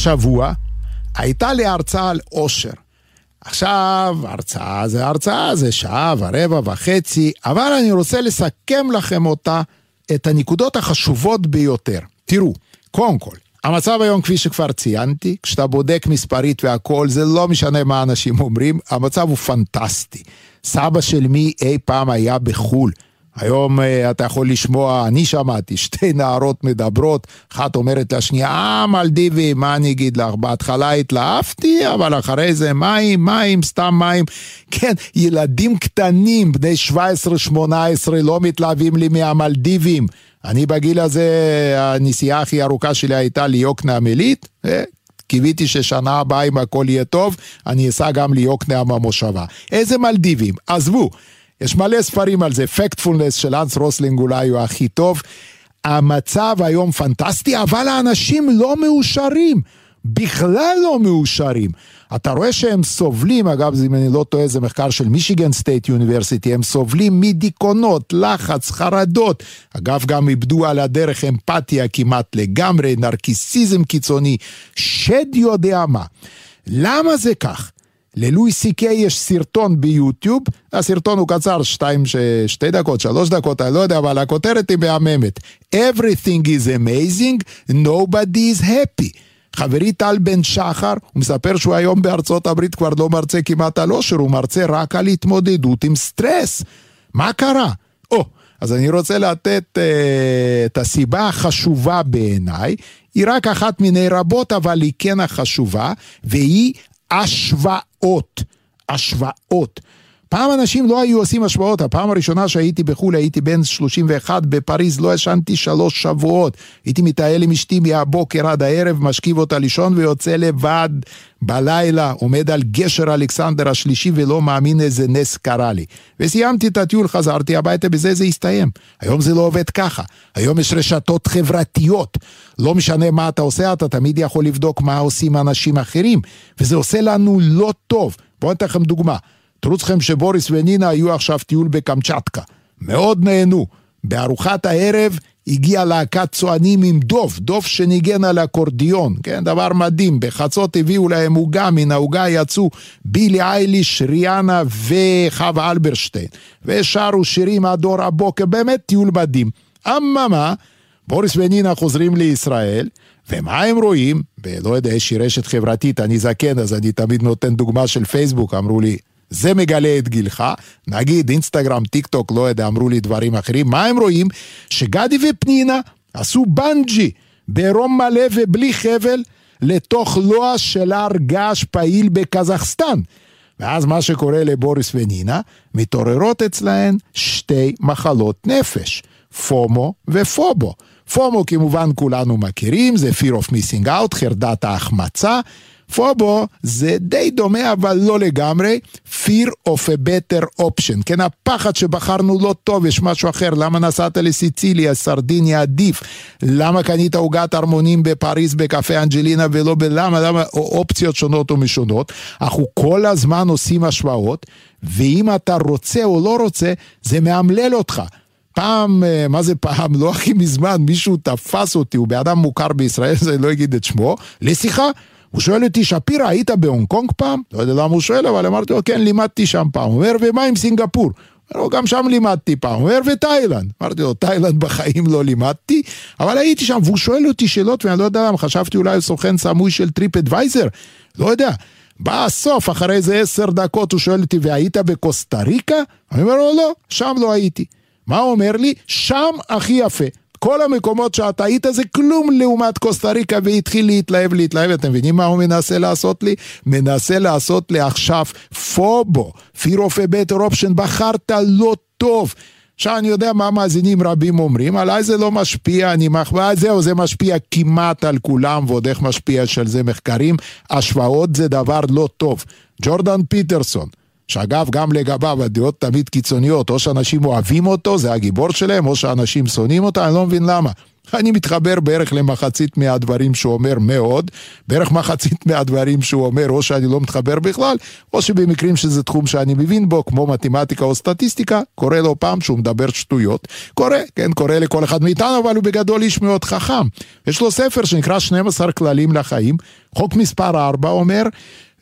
השבוע הייתה לי הרצאה על עושר. עכשיו, הרצאה זה הרצאה, זה שעה ורבע וחצי, אבל אני רוצה לסכם לכם אותה, את הנקודות החשובות ביותר. תראו, קודם כל, המצב היום, כפי שכבר ציינתי, כשאתה בודק מספרית והכל, זה לא משנה מה אנשים אומרים, המצב הוא פנטסטי. סבא של מי אי פעם היה בחו"ל, היום אה, אתה יכול לשמוע, אני שמעתי, שתי נערות מדברות, אחת אומרת לשנייה, אה, מלדיבי, מה אני אגיד לך, בהתחלה התלהבתי, אבל אחרי זה מים, מים, סתם מים. (laughs) כן, ילדים קטנים, בני 17-18, לא מתלהבים לי מהמלדיבים. אני בגיל הזה, הנסיעה הכי ארוכה שלי הייתה ליוקנעם עילית, אה, קיוויתי ששנה הבאה, אם הכל יהיה טוב, אני אסע גם ליוקנעם המושבה. איזה מלדיבים, עזבו. יש מלא ספרים על זה, פקטפולנס של אנס רוסלינג אולי הוא הכי טוב. המצב היום פנטסטי, אבל האנשים לא מאושרים. בכלל לא מאושרים. אתה רואה שהם סובלים, אגב, אם אני לא טועה, זה מחקר של מישיגן סטייט יוניברסיטי, הם סובלים מדיכאונות, לחץ, חרדות. אגב, גם איבדו על הדרך אמפתיה כמעט לגמרי, נרקיסיזם קיצוני, שד יודע מה. למה זה כך? ללואי סי קיי יש סרטון ביוטיוב, הסרטון הוא קצר, שתיים, ש... שתי דקות, שלוש דקות, אני לא יודע, אבל הכותרת היא מהממת. Everything is amazing, nobody is happy. חברי טל בן שחר, הוא מספר שהוא היום בארצות הברית כבר לא מרצה כמעט על אושר, הוא מרצה רק על התמודדות עם סטרס. מה קרה? או, אז אני רוצה לתת אה, את הסיבה החשובה בעיניי, היא רק אחת מיני רבות, אבל היא כן החשובה, והיא השוואות. השוואות. פעם אנשים לא היו עושים השוואות, הפעם הראשונה שהייתי בחו"ל הייתי בן 31 בפריז, לא ישנתי שלוש שבועות. הייתי מטייל עם אשתי מהבוקר עד הערב, משכיב אותה לישון ויוצא לבד בלילה, עומד על גשר אלכסנדר השלישי ולא מאמין איזה נס קרה לי. וסיימתי את הטיול, חזרתי הביתה, בזה זה הסתיים. היום זה לא עובד ככה. היום יש רשתות חברתיות. לא משנה מה אתה עושה, אתה תמיד יכול לבדוק מה עושים אנשים אחרים. וזה עושה לנו לא טוב. בואו ניתן לכם דוגמה. תראו לכם שבוריס ונינה היו עכשיו טיול בקמצ'טקה. מאוד נהנו. בארוחת הערב הגיעה להקת צוענים עם דוב, דוב שניגן על אקורדיון, כן, דבר מדהים. בחצות הביאו להם עוגה, מן העוגה יצאו בילי אייליש, ריאנה וחווה אלברשטיין. ושרו שירים עד אור הבוקר, באמת טיול מדהים. אממה, בוריס ונינה חוזרים לישראל, ומה הם רואים? ולא יודע, איזושהי רשת חברתית, אני זקן, אז אני תמיד נותן דוגמה של פייסבוק, אמרו לי, זה מגלה את גילך, נגיד אינסטגרם, טיק טוק, לא יודע, אמרו לי דברים אחרים, מה הם רואים? שגדי ופנינה עשו בנג'י בעירום מלא ובלי חבל לתוך לוע של הר געש פעיל בקזחסטן. ואז מה שקורה לבוריס ונינה, מתעוררות אצלהן שתי מחלות נפש, פומו ופובו. פומו כמובן כולנו מכירים, זה fear of missing out, חרדת ההחמצה. פובו זה די דומה אבל לא לגמרי, fear of a better option, כן הפחד שבחרנו לא טוב, יש משהו אחר, למה נסעת לסיציליה, סרדיניה עדיף, למה קנית עוגת ארמונים בפריז בקפה אנג'לינה ולא בלמה, למה, או אופציות שונות ומשונות, אנחנו כל הזמן עושים השוואות, ואם אתה רוצה או לא רוצה, זה מאמלל אותך. פעם, אה, מה זה פעם? לא הכי מזמן, מישהו תפס אותי, הוא אדם מוכר בישראל, (laughs) אז אני לא אגיד את שמו, לשיחה. הוא שואל אותי, שפירא, היית בהונג קונג פעם? לא יודע למה הוא שואל, אבל אמרתי לו, כן, לימדתי שם פעם. הוא אומר, ומה עם סינגפור? לו, גם שם לימדתי פעם, הוא אומר, ותאילנד. אמרתי לו, תאילנד בחיים לא לימדתי, אבל הייתי שם, והוא שואל אותי שאלות, ואני לא יודע למה, חשבתי אולי הוא סוכן סמוי של TripAdvisor, לא יודע. בא הסוף, אחרי איזה עשר דקות, הוא שואל אותי, והיית בקוסטה ריקה? אני אומר לו, לא, שם לא הייתי. מה הוא אומר לי? שם הכי יפה. כל המקומות שאתה היית זה כלום לעומת קוסטה ריקה והתחיל להתלהב להתלהב, אתם מבינים מה הוא מנסה לעשות לי? מנסה לעשות לי עכשיו פובו, a better option, בחרת לא טוב. עכשיו אני יודע מה מאזינים רבים אומרים, עליי זה לא משפיע, אני מחווה, זהו, זה משפיע כמעט על כולם, ועוד איך משפיע של זה מחקרים, השוואות זה דבר לא טוב. ג'ורדן פיטרסון, שאגב, גם לגביו הדעות תמיד קיצוניות, או שאנשים אוהבים אותו, זה הגיבור שלהם, או שאנשים שונאים אותו, אני לא מבין למה. אני מתחבר בערך למחצית מהדברים שהוא אומר מאוד, בערך מחצית (laughs) מהדברים שהוא אומר, או שאני לא מתחבר בכלל, או שבמקרים שזה תחום שאני מבין בו, כמו מתמטיקה או סטטיסטיקה, קורה לו פעם שהוא מדבר שטויות. קורה, כן, קורה לכל אחד מאיתנו, אבל הוא בגדול איש מאוד חכם. יש לו ספר שנקרא 12 כללים לחיים, חוק מספר 4 אומר,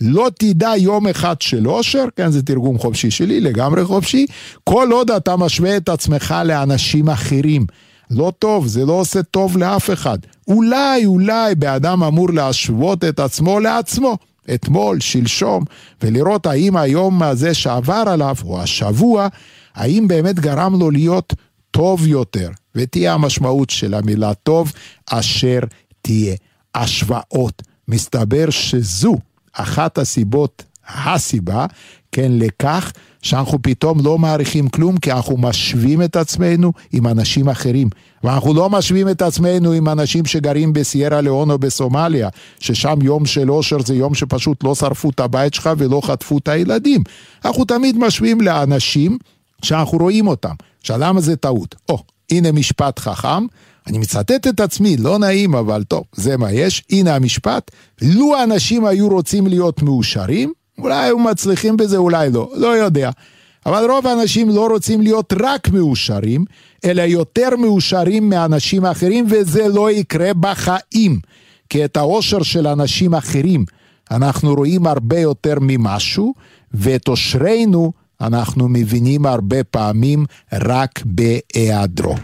לא תדע יום אחד של אושר, כן זה תרגום חופשי שלי, לגמרי חופשי, כל עוד אתה משווה את עצמך לאנשים אחרים. לא טוב, זה לא עושה טוב לאף אחד. אולי, אולי, באדם אמור להשוות את עצמו לעצמו. אתמול, שלשום, ולראות האם היום הזה שעבר עליו, או השבוע, האם באמת גרם לו להיות טוב יותר, ותהיה המשמעות של המילה טוב, אשר תהיה. השוואות. מסתבר שזו אחת הסיבות, הסיבה, כן, לכך שאנחנו פתאום לא מעריכים כלום, כי אנחנו משווים את עצמנו עם אנשים אחרים. ואנחנו לא משווים את עצמנו עם אנשים שגרים בסיירה לאון או בסומליה, ששם יום של אושר זה יום שפשוט לא שרפו את הבית שלך ולא חטפו את הילדים. אנחנו תמיד משווים לאנשים שאנחנו רואים אותם. עכשיו למה זה טעות? או, הנה משפט חכם, אני מצטט את עצמי, לא נעים, אבל טוב, זה מה יש. הנה המשפט, לו האנשים היו רוצים להיות מאושרים, אולי היו מצליחים בזה, אולי לא, לא יודע. אבל רוב האנשים לא רוצים להיות רק מאושרים, אלא יותר מאושרים מאנשים אחרים, וזה לא יקרה בחיים. כי את האושר של אנשים אחרים אנחנו רואים הרבה יותר ממשהו, ואת אושרנו אנחנו מבינים הרבה פעמים רק בהיעדרו.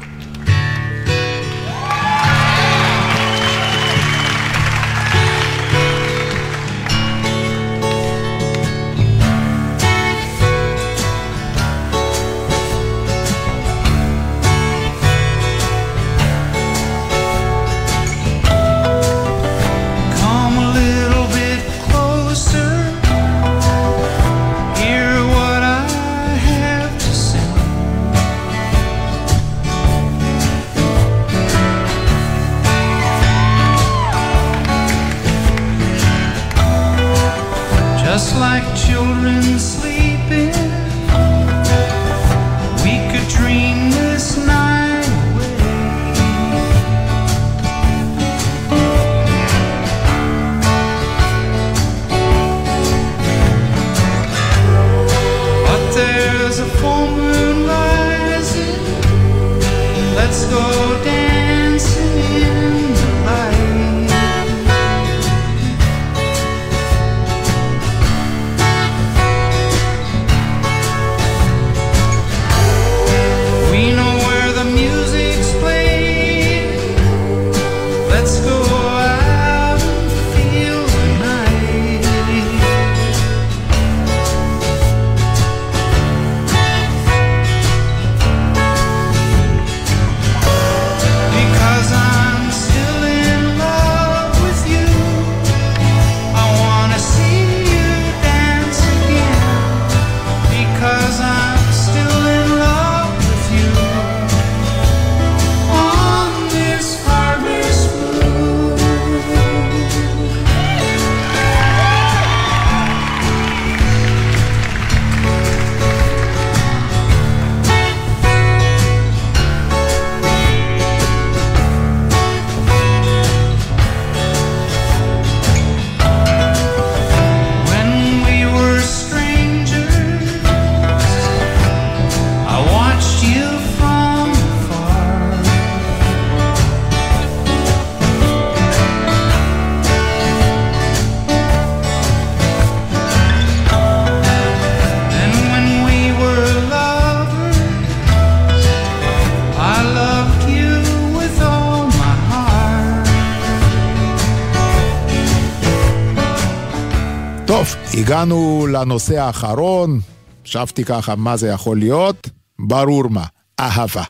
הגענו לנושא האחרון, חשבתי ככה מה זה יכול להיות, ברור מה, אהבה.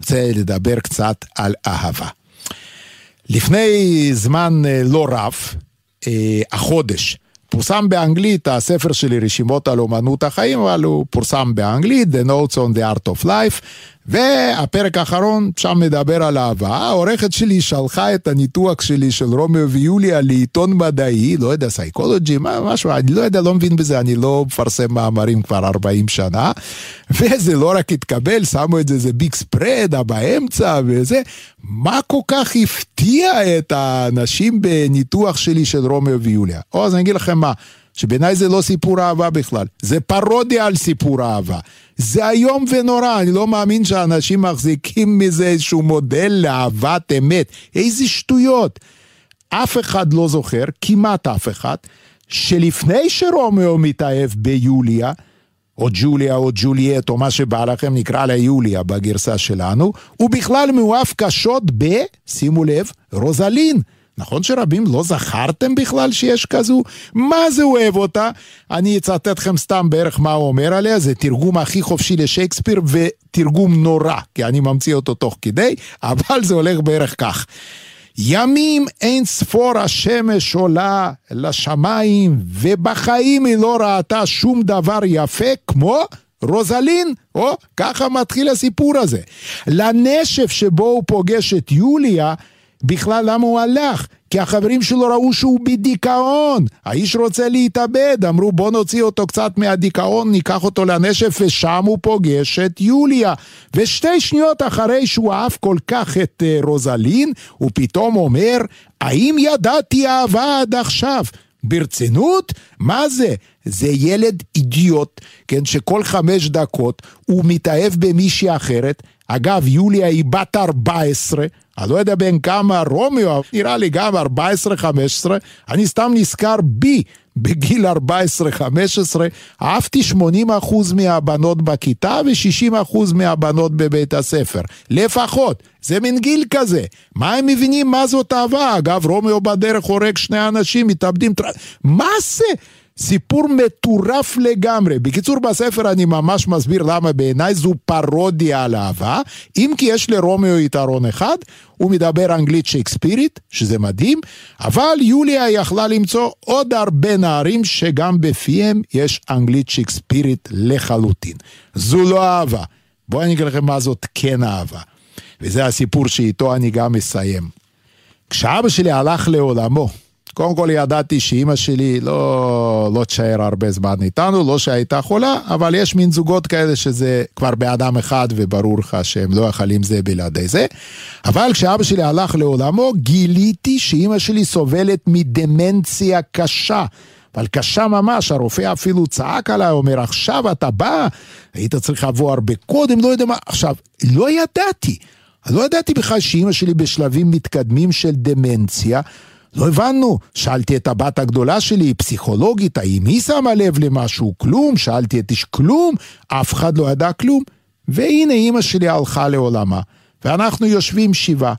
רוצה לדבר קצת על אהבה. לפני זמן אה, לא רב, אה, החודש, פורסם באנגלית הספר שלי רשימות על אומנות החיים, אבל הוא פורסם באנגלית, The Notes on the Art of Life, והפרק האחרון שם מדבר על אהבה. העורכת שלי שלחה את הניתוח שלי של רומאו ויוליה לעיתון מדעי, לא יודע, סייקולוגי, משהו, אני לא יודע, לא מבין בזה, אני לא מפרסם מאמרים כבר 40 שנה, (laughs) וזה לא רק התקבל, שמו את זה, זה big spread, באמצע וזה. מה כל כך הפתיע את האנשים בניתוח שלי של רומאו ויוליה? או, אז אני אגיד לכם מה. שבעיניי זה לא סיפור אהבה בכלל, זה פרודיה על סיפור אהבה. זה איום ונורא, אני לא מאמין שאנשים מחזיקים מזה איזשהו מודל לאהבת אמת. איזה שטויות. אף אחד לא זוכר, כמעט אף אחד, שלפני שרומאו מתאהב ביוליה, או ג'וליה או ג'וליאט או מה שבא לכם, נקרא לה יוליה בגרסה שלנו, הוא בכלל מאוהב קשות ב, שימו לב, רוזלין. נכון שרבים לא זכרתם בכלל שיש כזו? מה זה אוהב אותה? אני אצטט לכם סתם בערך מה הוא אומר עליה, זה תרגום הכי חופשי לשייקספיר ותרגום נורא, כי אני ממציא אותו תוך כדי, אבל זה הולך בערך כך. ימים אין ספור השמש עולה לשמיים, ובחיים היא לא ראתה שום דבר יפה כמו רוזלין, או ככה מתחיל הסיפור הזה. לנשף שבו הוא פוגש את יוליה, בכלל למה הוא הלך? כי החברים שלו ראו שהוא בדיכאון. האיש רוצה להתאבד, אמרו בוא נוציא אותו קצת מהדיכאון, ניקח אותו לנשף, ושם הוא פוגש את יוליה. ושתי שניות אחרי שהוא אהב כל כך את uh, רוזלין, הוא פתאום אומר, האם ידעתי אהבה עד עכשיו? ברצינות? מה זה? זה ילד אידיוט, כן, שכל חמש דקות הוא מתאהב במישהי אחרת. אגב, יוליה היא בת 14, אני לא יודע בין כמה רומיו, נראה לי גם 14-15, אני סתם נזכר בי בגיל 14-15, אהבתי 80% מהבנות בכיתה ו-60% מהבנות בבית הספר. לפחות, זה מין גיל כזה. מה הם מבינים מה זאת אהבה? אגב, רומיו בדרך הורג שני אנשים, מתאבדים... מה זה? סיפור מטורף לגמרי. בקיצור, בספר אני ממש מסביר למה בעיניי זו פרודיה על אהבה, אם כי יש לרומיו יתרון אחד, הוא מדבר אנגלית שייקספירית, שזה מדהים, אבל יוליה יכלה למצוא עוד הרבה נערים שגם בפיהם יש אנגלית שייקספירית לחלוטין. זו לא אהבה. בואו אני אגיד לכם מה זאת כן אהבה. וזה הסיפור שאיתו אני גם מסיים. כשאבא שלי הלך לעולמו, קודם כל ידעתי שאימא שלי לא, לא תשאר הרבה זמן איתנו, לא שהייתה חולה, אבל יש מין זוגות כאלה שזה כבר באדם אחד וברור לך שהם לא יכולים זה בלעדי זה. אבל כשאבא שלי הלך לעולמו, גיליתי שאימא שלי סובלת מדמנציה קשה. אבל קשה ממש, הרופא אפילו צעק עליי, אומר, עכשיו אתה בא, היית צריך לבוא הרבה קודם, לא יודע מה. עכשיו, לא ידעתי. לא ידעתי בכלל שאימא שלי בשלבים מתקדמים של דמנציה. לא הבנו. שאלתי את הבת הגדולה שלי, פסיכולוגית, האם היא שמה לב למשהו? כלום. שאלתי את איש כלום, אף אחד לא ידע כלום. והנה אימא שלי הלכה לעולמה, ואנחנו יושבים שבעה.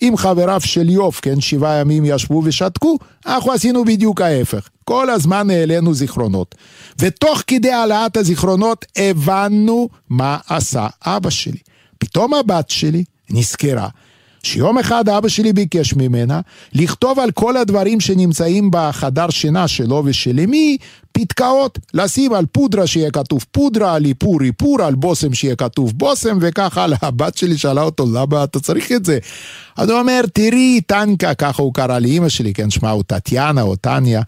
עם חבריו של יוף, כן, שבעה ימים ישבו ושתקו, אנחנו עשינו בדיוק ההפך. כל הזמן העלינו זיכרונות. ותוך כדי העלאת הזיכרונות הבנו מה עשה אבא שלי. פתאום הבת שלי נזכרה שיום אחד אבא שלי ביקש ממנה לכתוב על כל הדברים שנמצאים בחדר שינה שלו ושל אמי פתקאות, לשים על פודרה שיהיה כתוב פודרה, על איפור איפור, על בושם שיהיה כתוב בושם וכך הלאה. הבת שלי שאלה אותו למה אתה צריך את זה? אז הוא אומר תראי טנקה, ככה הוא קרא לאימא שלי, כן שמה הוא טטיאנה או טניה,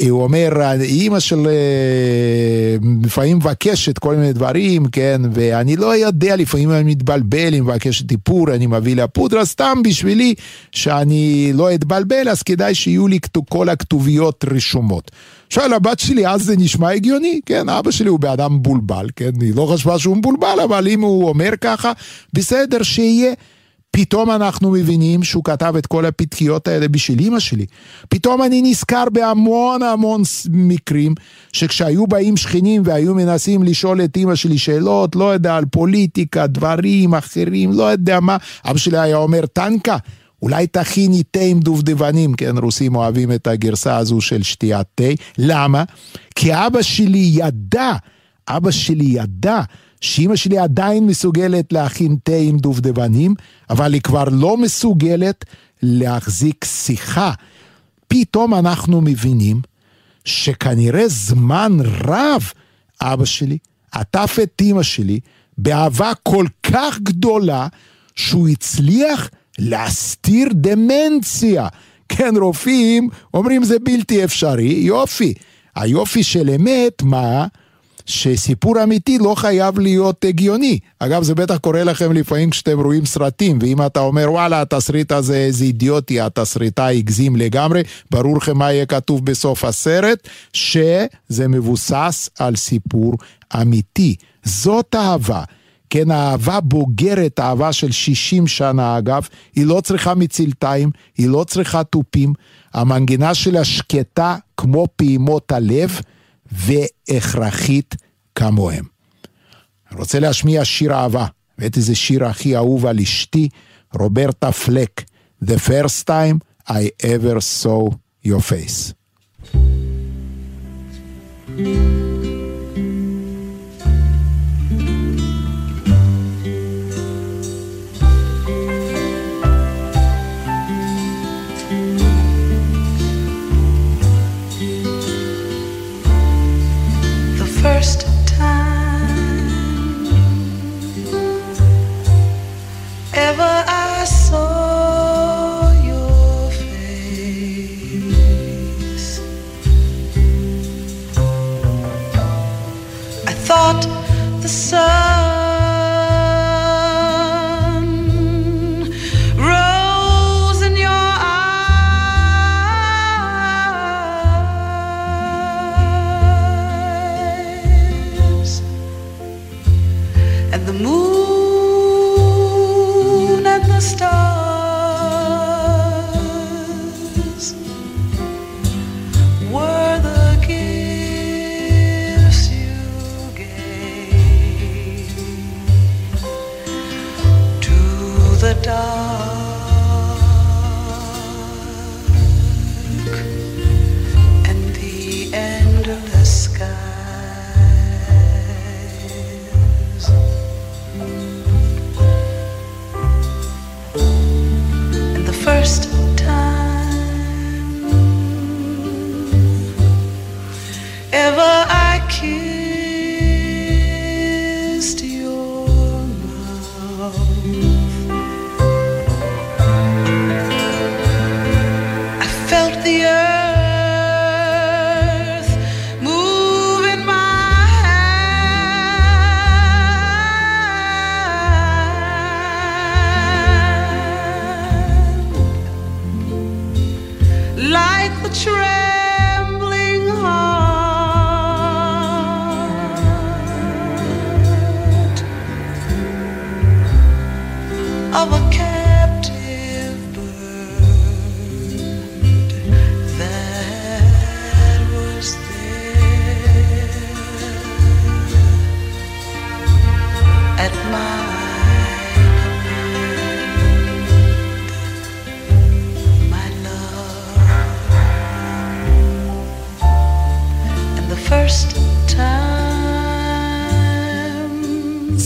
הוא אומר אימא של אה, לפעמים מבקשת כל מיני דברים, כן, ואני לא יודע, לפעמים אני מתבלבל, היא מבקשת איפור, אני מביא לה פודרה, סתם בשבילי שאני לא אתבלבל, אז כדאי שיהיו לי כל הכתוביות רשומות. עכשיו לבת שלי אז זה נשמע הגיוני, כן, אבא שלי הוא באדם מבולבל, כן, היא לא חשבה שהוא מבולבל, אבל אם הוא אומר ככה, בסדר, שיהיה. פתאום אנחנו מבינים שהוא כתב את כל הפתקיות האלה בשביל אימא שלי. פתאום אני נזכר בהמון המון מקרים שכשהיו באים שכנים והיו מנסים לשאול את אימא שלי שאלות, לא יודע, על פוליטיקה, דברים אחרים, לא יודע מה, אבא שלי היה אומר, טנקה, אולי תכיני תה עם דובדבנים, כן, רוסים אוהבים את הגרסה הזו של שתיית תה. למה? כי אבא שלי ידע, אבא שלי ידע שאימא שלי עדיין מסוגלת להכין תה עם דובדבנים, אבל היא כבר לא מסוגלת להחזיק שיחה. פתאום אנחנו מבינים שכנראה זמן רב אבא שלי עטף את אימא שלי באהבה כל כך גדולה שהוא הצליח להסתיר דמנציה. כן, רופאים אומרים זה בלתי אפשרי, יופי. היופי של אמת, מה? שסיפור אמיתי לא חייב להיות הגיוני. אגב, זה בטח קורה לכם לפעמים כשאתם רואים סרטים, ואם אתה אומר, וואלה, התסריט הזה איזה אידיוטי, התסריטאי הגזים לגמרי, ברור לכם מה יהיה כתוב בסוף הסרט, שזה מבוסס על סיפור אמיתי. זאת אהבה. כן, אהבה בוגרת, אהבה של 60 שנה אגב, היא לא צריכה מצלתיים, היא לא צריכה תופים, המנגינה שלה שקטה כמו פעימות הלב והכרחית כמוהם. רוצה להשמיע שיר אהבה, ואת איזה שיר הכי אהוב על אשתי, רוברטה פלק, The First Time I ever saw your face. first time ever I saw your face. I thought the sun.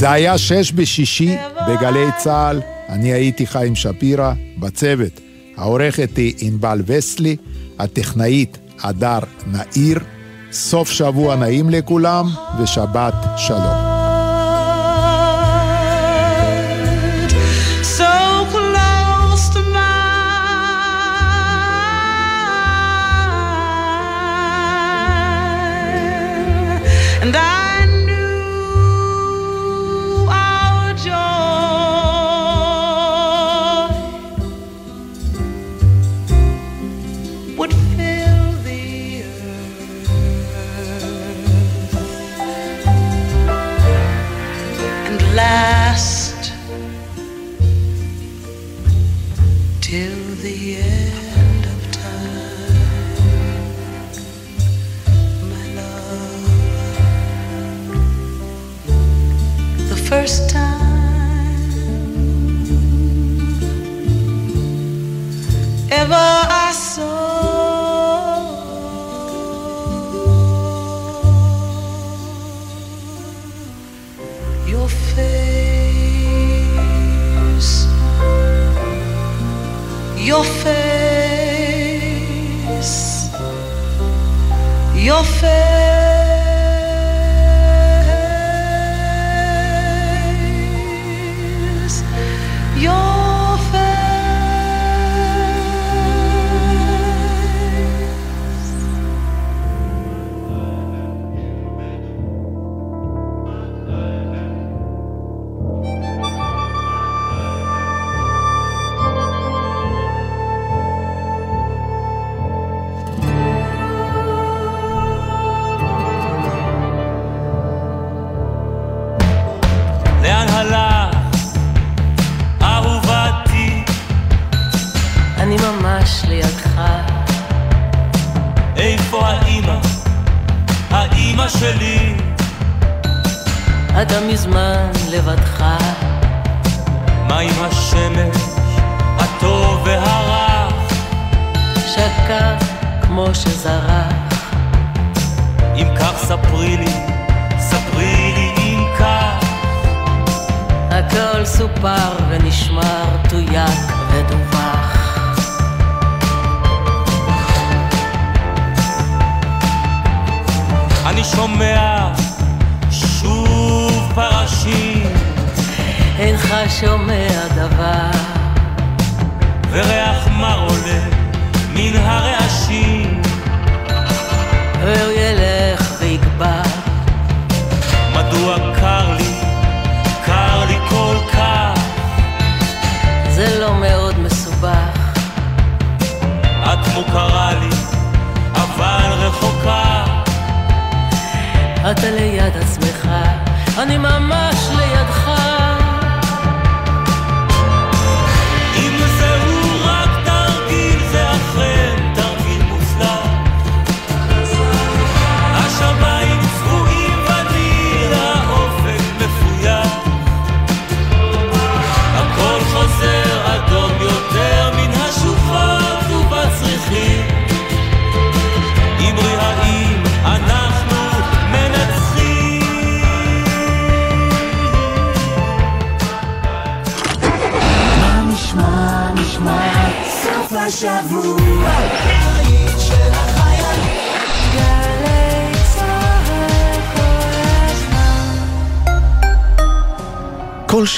זה היה שש בשישי בגלי צה"ל, אני הייתי חיים שפירא, בצוות. העורכת היא ענבל וסלי, הטכנאית הדר נעיר. סוף שבוע נעים לכולם, ושבת שלום.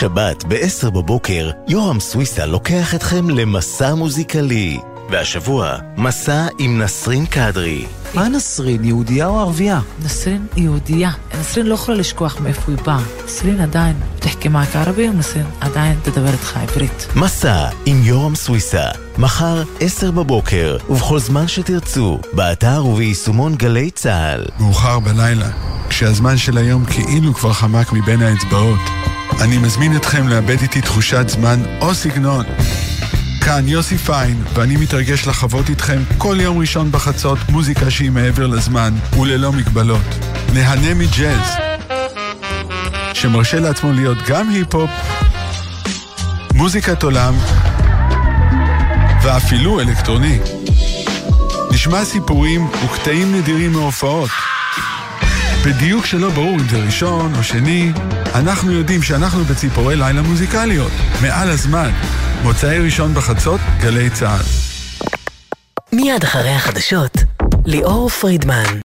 שבת ב-10 בבוקר, יורם סוויסה לוקח אתכם למסע מוזיקלי. והשבוע, מסע עם נסרין קדרי. מה נסרין, יהודייה או ערבייה? נסרין יהודייה. נסרין לא יכולה לשכוח מאיפה היא באה. נסרין עדיין תחכי מעק ערבי, ונסרין עדיין תדבר איתך עברית. מסע עם יורם סוויסה, מחר 10 בבוקר, ובכל זמן שתרצו, באתר וביישומון גלי צה"ל. מאוחר בלילה, כשהזמן של היום כאילו כבר חמק מבין האצבעות. אני מזמין אתכם לאבד איתי תחושת זמן או סגנון. כאן יוסי פיין, ואני מתרגש לחוות איתכם כל יום ראשון בחצות מוזיקה שהיא מעבר לזמן וללא מגבלות. נהנה מג'אז, שמרשה לעצמו להיות גם היפ-הופ, מוזיקת עולם ואפילו אלקטרוני. נשמע סיפורים וקטעים נדירים מהופעות. בדיוק שלא ברור אם זה ראשון או שני, אנחנו יודעים שאנחנו בציפורי לילה מוזיקליות, מעל הזמן. מוצאי ראשון בחצות, גלי צה"ל. מיד אחרי החדשות, ליאור פרידמן.